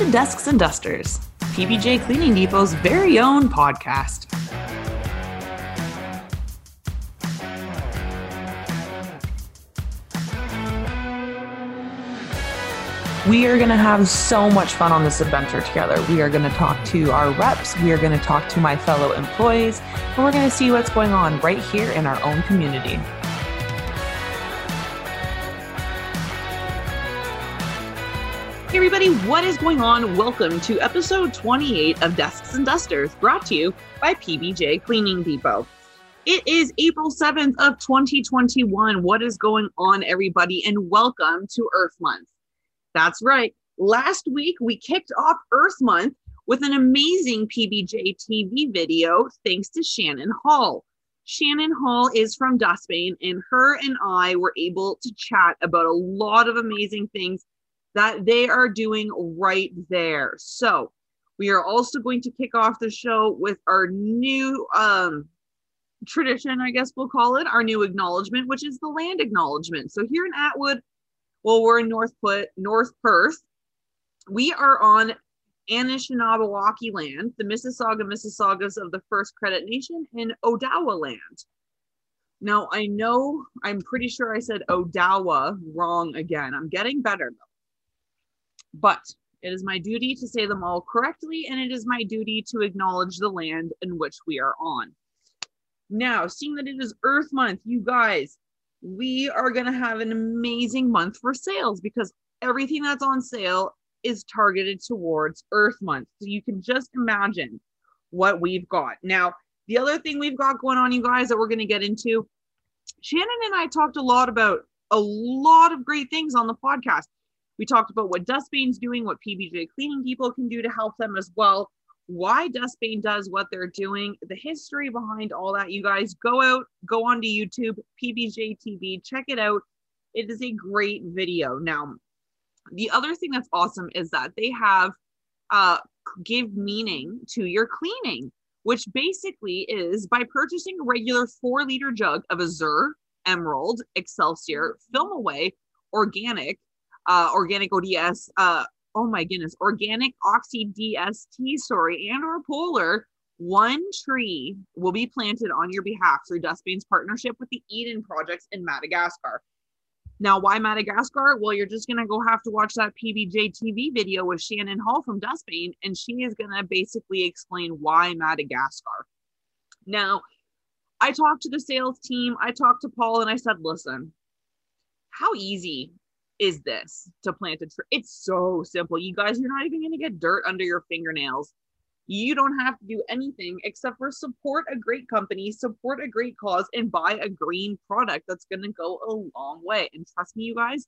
to Desks and Dusters, PBJ Cleaning Depot's very own podcast. We are going to have so much fun on this adventure together. We are going to talk to our reps, we are going to talk to my fellow employees, and we're going to see what's going on right here in our own community. Hey everybody, what is going on? Welcome to episode 28 of Desks and Dusters, brought to you by PBJ Cleaning Depot. It is April 7th of 2021. What is going on, everybody? And welcome to Earth Month. That's right. Last week, we kicked off Earth Month with an amazing PBJ TV video thanks to Shannon Hall. Shannon Hall is from Dustbane, and her and I were able to chat about a lot of amazing things that they are doing right there. So, we are also going to kick off the show with our new um, tradition, I guess we'll call it, our new acknowledgement, which is the land acknowledgement. So, here in Atwood, well, we're in North Put, North Perth. We are on Anishinaabewaki land, the Mississauga Mississaugas of the First Credit Nation, in Odawa land. Now, I know I'm pretty sure I said Odawa wrong again. I'm getting better though. But it is my duty to say them all correctly, and it is my duty to acknowledge the land in which we are on. Now, seeing that it is Earth Month, you guys, we are going to have an amazing month for sales because everything that's on sale is targeted towards Earth Month. So you can just imagine what we've got. Now, the other thing we've got going on, you guys, that we're going to get into, Shannon and I talked a lot about a lot of great things on the podcast. We talked about what Dustbane's doing, what PBJ Cleaning Depot can do to help them as well why Dustbane does what they're doing, the history behind all that. You guys go out, go onto YouTube, PBJ TV, check it out. It is a great video. Now, the other thing that's awesome is that they have uh, give meaning to your cleaning, which basically is by purchasing a regular four liter jug of Azure, Emerald, Excelsior, Film Away, Organic, uh, Organic ODS, uh, oh my goodness, organic oxy DST, sorry, and or polar, one tree will be planted on your behalf through Dustbane's partnership with the Eden Projects in Madagascar. Now, why Madagascar? Well, you're just going to go have to watch that PBJ TV video with Shannon Hall from Dustbane, and she is going to basically explain why Madagascar. Now, I talked to the sales team, I talked to Paul, and I said, listen, how easy is this to plant a tree? It's so simple. You guys, you're not even going to get dirt under your fingernails. You don't have to do anything except for support a great company, support a great cause, and buy a green product that's going to go a long way. And trust me, you guys,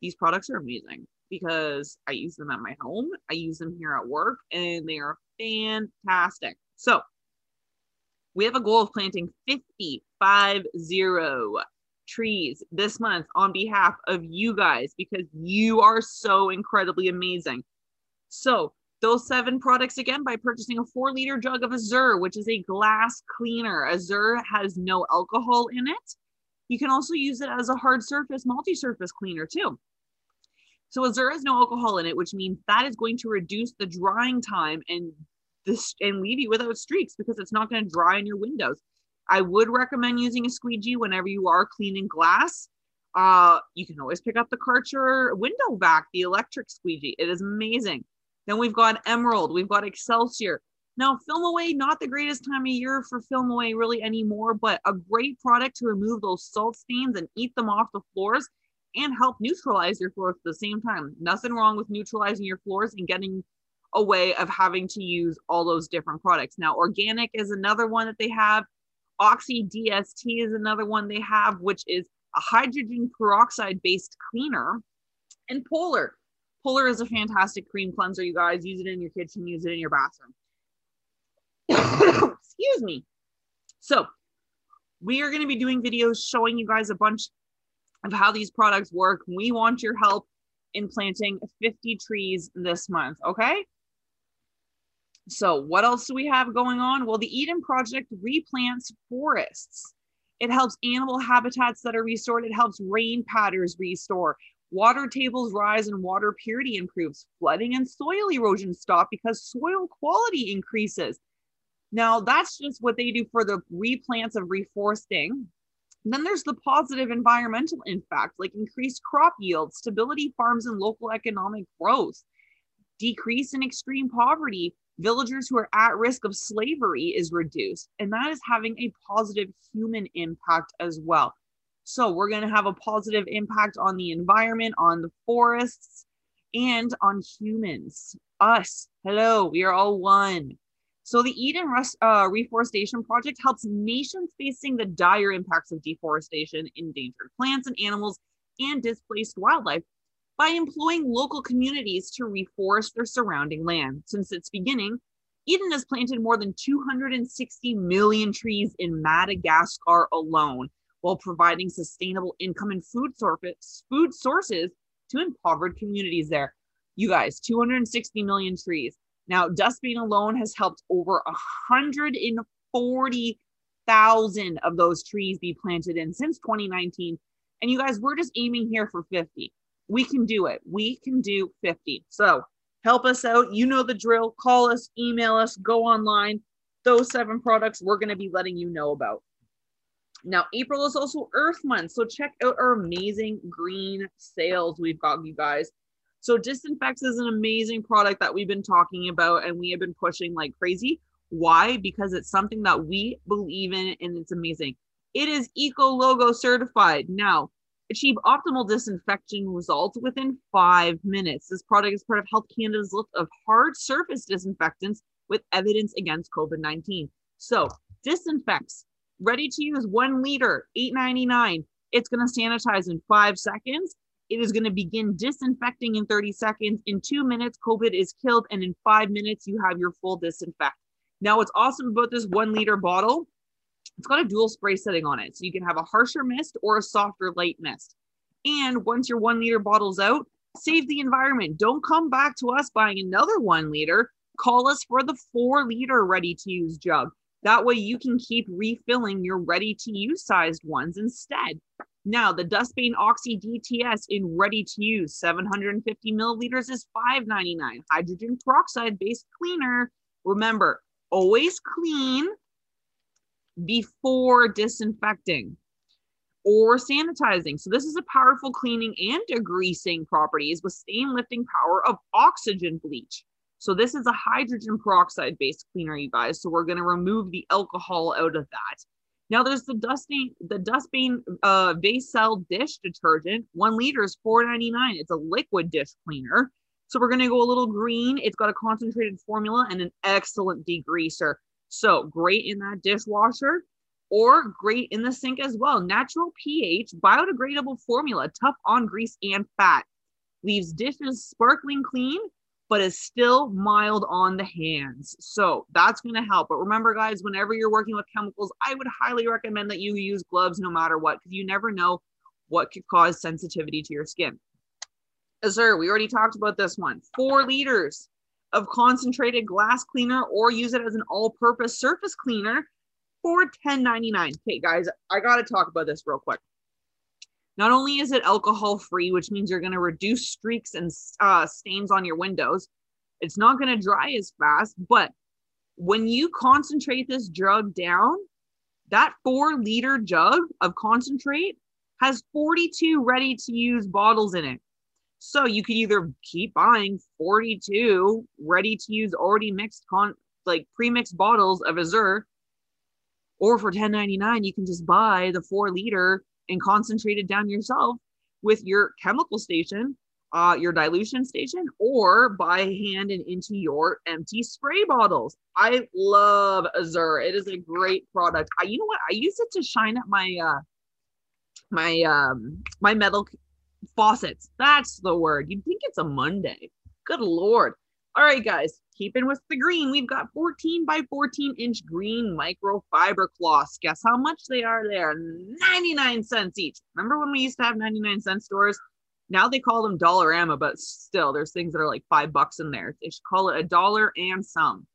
these products are amazing because I use them at my home, I use them here at work, and they are fantastic. So, we have a goal of planting 50, five zero trees this month on behalf of you guys because you are so incredibly amazing. So, those seven products again by purchasing a four liter jug of Azure, which is a glass cleaner. Azure has no alcohol in it. You can also use it as a hard surface, multi surface cleaner too. So, Azure has no alcohol in it, which means that is going to reduce the drying time and this and leave you without streaks because it's not going to dry in your windows. I would recommend using a squeegee whenever you are cleaning glass. Uh, you can always pick up the Karcher window vac, the electric squeegee. It is amazing. Then we've got Emerald, we've got Excelsior. Now, Film Away, not the greatest time of year for Film Away really anymore, but a great product to remove those salt stains and eat them off the floors and help neutralize your floors at the same time. Nothing wrong with neutralizing your floors and getting a way of having to use all those different products. Now, organic is another one that they have. Oxy DST is another one they have, which is a hydrogen peroxide based cleaner. And Polar. Polar is a fantastic cream cleanser, you guys. Use it in your kitchen, use it in your bathroom. Excuse me. So, we are going to be doing videos showing you guys a bunch of how these products work. We want your help in planting 50 trees this month, okay? So, what else do we have going on? Well, the Eden Project replants forests. It helps animal habitats that are restored. It helps rain patterns restore. Water tables rise and water purity improves. Flooding and soil erosion stop because soil quality increases. Now, that's just what they do for the replants of reforesting. Then there's the positive environmental impact, like increased crop yield, stability farms and local economic growth, decrease in extreme poverty, villagers who are at risk of slavery is reduced. And that is having a positive human impact as well. So we're going to have a positive impact on the environment, on the forests, and on humans. Us. Hello, we are all one. So the Eden uh, Reforestation Project helps nations facing the dire impacts of deforestation, endangered plants and animals, and displaced wildlife by employing local communities to reforest their surrounding land. Since its beginning, Eden has planted more than 260 million trees in Madagascar alone while providing sustainable income and food, surface, food sources to impoverished communities there. You guys, 260 million trees. Now, Dustbane alone has helped over 140,000 of those trees be planted in since 2019. And you guys, we're just aiming here for 50. We can do it. We can do 50. So help us out. You know the drill. Call us, email us, go online. Those seven products we're going to be letting you know about. Now, April is also Earth Month, so check out our amazing green sales we've got, you guys. So, Disinfects is an amazing product that we've been talking about and we have been pushing like crazy. Why? Because it's something that we believe in and it's amazing. It is Eco Logo certified. Now, achieve optimal disinfection results within five minutes. This product is part of Health Canada's list of hard surface disinfectants with evidence against COVID 19. So, disinfects ready to use one liter, $8.99. It's going to sanitize in five seconds. It is going to begin disinfecting in 30 seconds. In two minutes, COVID is killed. And in five minutes, you have your full disinfect. Now, what's awesome about this one liter bottle, it's got a dual spray setting on it. So you can have a harsher mist or a softer light mist. And once your one liter bottle's out, save the environment. Don't come back to us buying another one liter. Call us for the four liter ready to use jug. That way you can keep refilling your ready to use sized ones instead. Now, the Dustbane Oxy DTS in ready to use 750 milliliters is $5.99. Hydrogen peroxide based cleaner. Remember, always clean before disinfecting or sanitizing. So, this is a powerful cleaning and degreasing properties with stain lifting power of oxygen bleach. So this is a hydrogen peroxide based cleaner, you guys. So we're going to remove the alcohol out of that. Now there's the dusting, the Dustbane uh, cell dish detergent. One liter is $4.99. It's a liquid dish cleaner. So we're going to go a little green. It's got a concentrated formula and an excellent degreaser. So great in that dishwasher or great in the sink as well. Natural pH, biodegradable formula, tough on grease and fat. Leaves dishes sparkling clean but is still mild on the hands. So that's going to help. But remember, guys, whenever you're working with chemicals, I would highly recommend that you use gloves no matter what, because you never know what could cause sensitivity to your skin. sir, we already talked about this one. Four liters of concentrated glass cleaner or use it as an all-purpose surface cleaner for $10.99. Okay, guys, I got to talk about this real quick. Not only is it alcohol free, which means you're to reduce streaks and uh, stains on your windows, it's not to dry as fast. But when you concentrate this jug down, that four liter jug of concentrate has 42 ready to use bottles in it. So you could either keep buying 42 ready to use already mixed con like pre-mixed bottles of Azure, or for 10.99 you can just buy the four liter and concentrate it down yourself with your chemical station, uh, your dilution station, or by hand and into your empty spray bottles. I love Azure. It is a great product. I, you know what? I use it to shine up my uh, my um my metal faucets. That's the word. You'd think it's a Monday. Good lord. All right, guys keeping with the green, we've got 14 by 14 inch green microfiber cloths. Guess how much they are there? 99 cents each. Remember when we used to have 99 cent stores? Now they call them Dollarama, but still, there's things that are like five bucks in there. They should call it a dollar and some.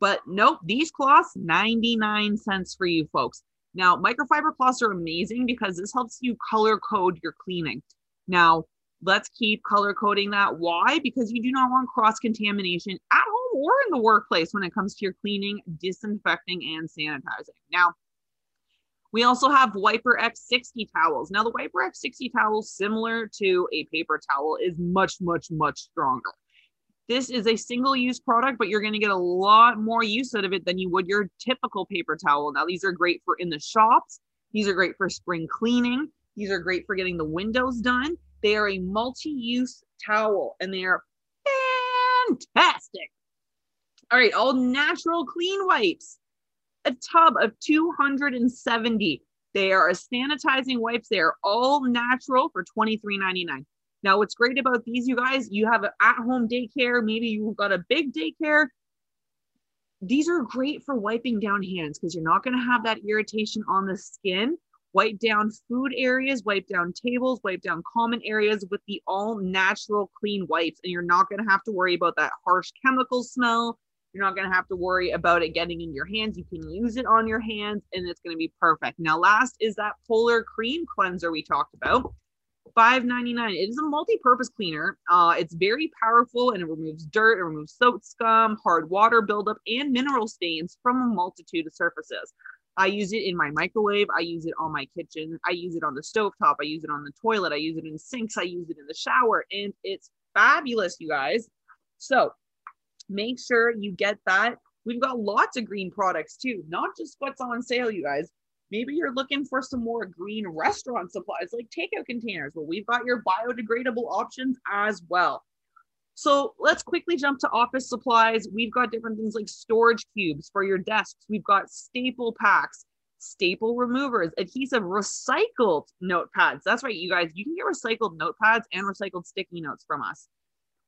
But nope, these cloths, 99 cents for you folks. Now, microfiber cloths are amazing because this helps you color code your cleaning. Now, Let's keep color coding that. Why? Because you do not want cross contamination at home or in the workplace when it comes to your cleaning, disinfecting, and sanitizing. Now, we also have WypAll X60 towels. Now, the WypAll X60 towel, similar to a paper towel, is much, much, much stronger. This is a single use product, but you're going to get a lot more use out of it than you would your typical paper towel. Now, these are great for in the shops. These are great for spring cleaning. These are great for getting the windows done. They are a multi use towel and they are fantastic. All right, all natural clean wipes. A tub of 270. They are a sanitizing wipes. They are all natural for $23.99. Now, what's great about these, you guys, you have an at home daycare. Maybe you've got a big daycare. These are great for wiping down hands because you're not going to have that irritation on the skin. Wipe down food areas, wipe down tables, wipe down common areas with the all natural clean wipes. And you're not going to have to worry about that harsh chemical smell. You're not going to have to worry about it getting in your hands. You can use it on your hands and it's going to be perfect. Now, last is that Polar Cream Cleanser we talked about. $5.99. It is a multi-purpose cleaner. Uh, it's very powerful and it removes dirt, it removes soap scum, hard water buildup, and mineral stains from a multitude of surfaces. I use it in my microwave. I use it on my kitchen. I use it on the stove top. I use it on the toilet. I use it in sinks. I use it in the shower. And it's fabulous, you guys. So make sure you get that. We've got lots of green products too, not just what's on sale, you guys. Maybe you're looking for some more green restaurant supplies like takeout containers. Well, we've got your biodegradable options as well. So let's quickly jump to office supplies. We've got different things like storage cubes for your desks. We've got staple packs, staple removers, adhesive recycled notepads. That's right, you guys, you can get recycled notepads and recycled sticky notes from us.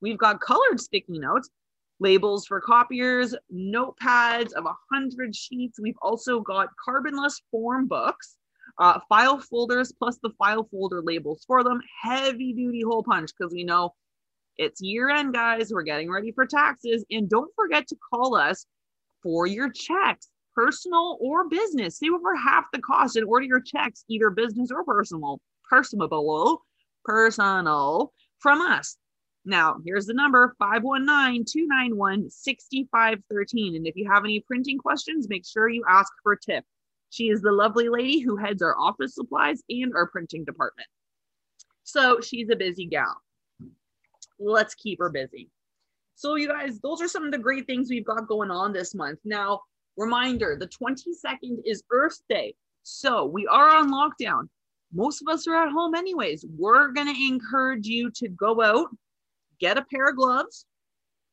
We've got colored sticky notes labels for copiers, notepads of 100 sheets. We've also got carbonless form books, uh, file folders, plus the file folder labels for them. Heavy duty hole punch because we know it's year end, guys. We're getting ready for taxes. And don't forget to call us for your checks, personal or business. Save over half the cost and order your checks, either business or personal, personable, personal from us. Now, here's the number 519 291 6513. And if you have any printing questions, make sure you ask for Tip. She is the lovely lady who heads our office supplies and our printing department. So she's a busy gal. Let's keep her busy. So, you guys, those are some of the great things we've got going on this month. Now, reminder the 22nd is Earth Day. So we are on lockdown. Most of us are at home, anyways. We're going to encourage you to go out, get a pair of gloves,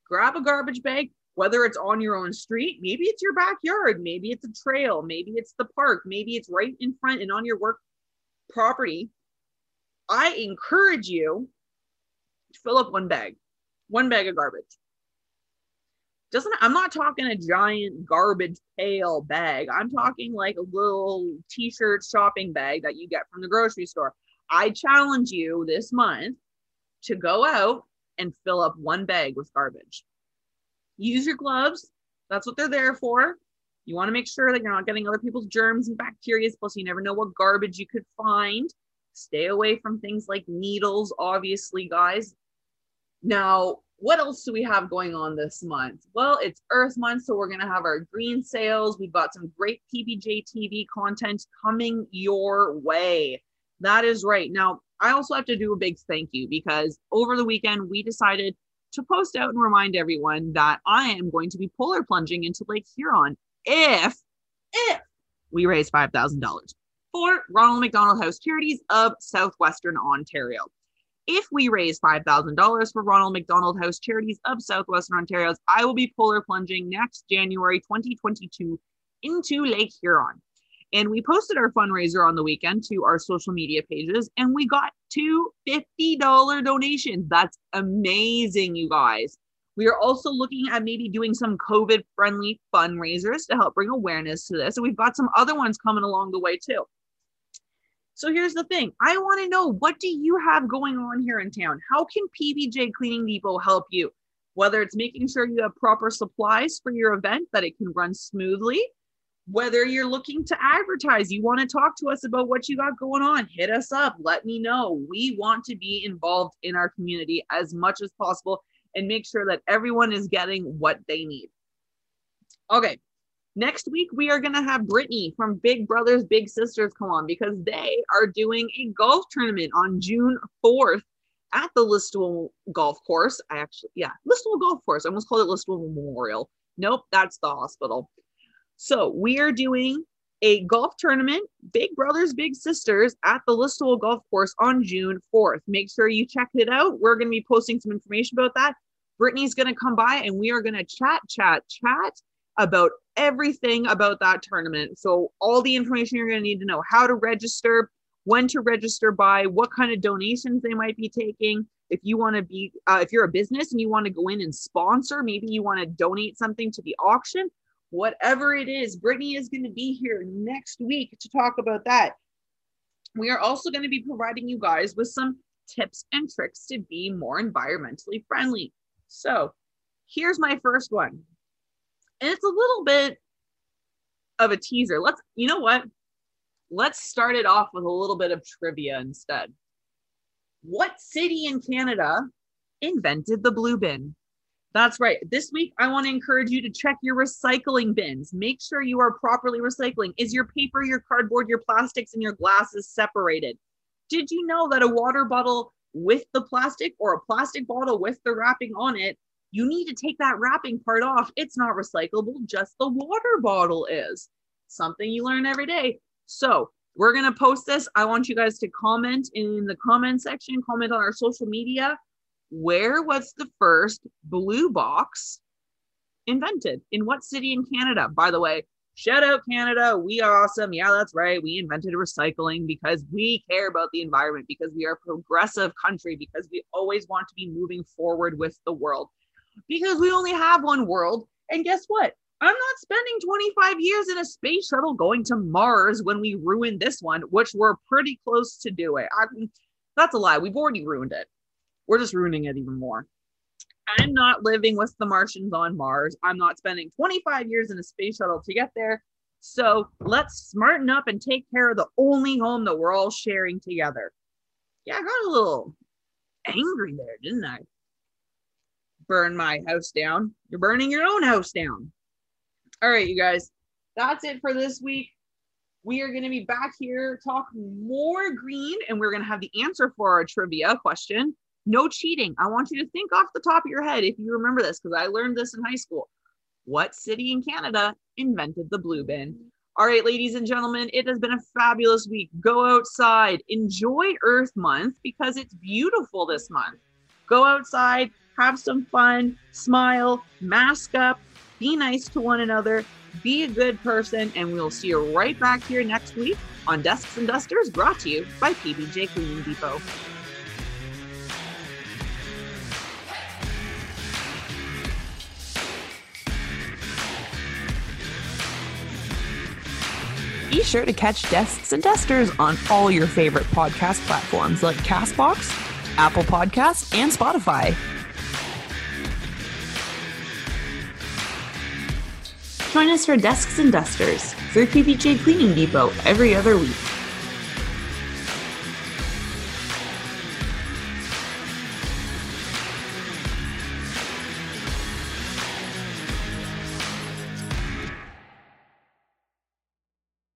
grab a garbage bag, whether it's on your own street, maybe it's your backyard, maybe it's a trail, maybe it's the park, maybe it's right in front and on your work property. I encourage you fill up one bag, one bag of garbage. Doesn't I'm not talking a giant garbage pail bag. I'm talking like a little t-shirt shopping bag that you get from the grocery store. I challenge you this month to go out and fill up one bag with garbage. Use your gloves. That's what they're there for. You want to make sure that you're not getting other people's germs and bacteria. Plus, you never know what garbage you could find. Stay away from things like needles, obviously, guys. Now, what else do we have going on this month? Well, it's Earth Month, so we're going to have our green sales. We've got some great PBJ TV content coming your way. That is right. Now, I also have to do a big thank you because over the weekend we decided to post out and remind everyone that I am going to be polar plunging into Lake Huron if if we raise $5,000 for Ronald McDonald House Charities of Southwestern Ontario. If we raise $5,000 for Ronald McDonald House Charities of Southwestern Ontario, I will be polar plunging next January 2022 into Lake Huron. And we posted our fundraiser on the weekend to our social media pages, and we got two $50 donations. That's amazing, you guys. We are also looking at maybe doing some COVID friendly fundraisers to help bring awareness to this. And we've got some other ones coming along the way, too. So here's the thing I want to know what do you have going on here in town? How can PBJ Cleaning Depot help you? Whether it's making sure you have proper supplies for your event, that it can run smoothly, whether you're looking to advertise, you want to talk to us about what you got going on, hit us up. Let me know. We want to be involved in our community as much as possible and make sure that everyone is getting what they need. Okay. Next week, we are going to have Brittany from Big Brothers Big Sisters come on because they are doing a golf tournament on June 4th at the Listowel Golf Course. I actually, yeah, Listowel Golf Course. I almost called it Listowel Memorial. Nope, that's the hospital. So we are doing a golf tournament, Big Brothers Big Sisters, at the Listowel Golf Course on June 4th. Make sure you check it out. We're going to be posting some information about that. Brittany's going to come by and we are going to chat, chat, chat about everything about that tournament. So, all the information you're going to need to know how to register, when to register by, what kind of donations they might be taking. If you want to be, uh, if you're a business and you want to go in and sponsor, maybe you want to donate something to the auction, whatever it is, Brittany is going to be here next week to talk about that. We are also going to be providing you guys with some tips and tricks to be more environmentally friendly. So, here's my first one. And it's a little bit of a teaser. Let's, you know what? Let's start it off with a little bit of trivia instead. What city in Canada invented the blue bin? That's right. This week, I want to encourage you to check your recycling bins. Make sure you are properly recycling. Is your paper, your cardboard, your plastics, and your glasses separated? Did you know that a water bottle with the plastic or a plastic bottle with the wrapping on it, you need to take that wrapping part off. It's not recyclable, just the water bottle is. Something you learn every day. So, we're going to post this. I want you guys to comment in the comment section, comment on our social media where was the first blue box invented? In what city in Canada? By the way, shout out Canada. We are awesome. Yeah, that's right. We invented recycling because we care about the environment, because we are a progressive country, because we always want to be moving forward with the world, because we only have one world. And guess what? I'm not spending 25 years in a space shuttle going to Mars when we ruin this one, which we're pretty close to doing. I, that's a lie. We've already ruined it we're just ruining it even more. I'm not living with the Martians on Mars. I'm not spending 25 years in a space shuttle to get there. So let's smarten up and take care of the only home that we're all sharing together. Yeah, I got a little angry there, didn't I? Burn my house down. You're burning your own house down. All right, you guys, that's it for this week. We are going to be back here talking more green, and we're going to have the answer for our trivia question no cheating. I want you to think off the top of your head if you remember this, because I learned this in high school. What city in Canada invented the blue bin? All right, ladies and gentlemen, it has been a fabulous week. Go outside, enjoy Earth Month because it's beautiful this month. Go outside, have some fun, smile, mask up, be nice to one another, be a good person, and we'll see you right back here next week on Desks and Dusters brought to you by PBJ Cleaning Depot. Be sure to catch Desks and Dusters on all your favorite podcast platforms like Castbox, Apple Podcasts, and Spotify. Join us for Desks and Dusters through PBJ Cleaning Depot every other week.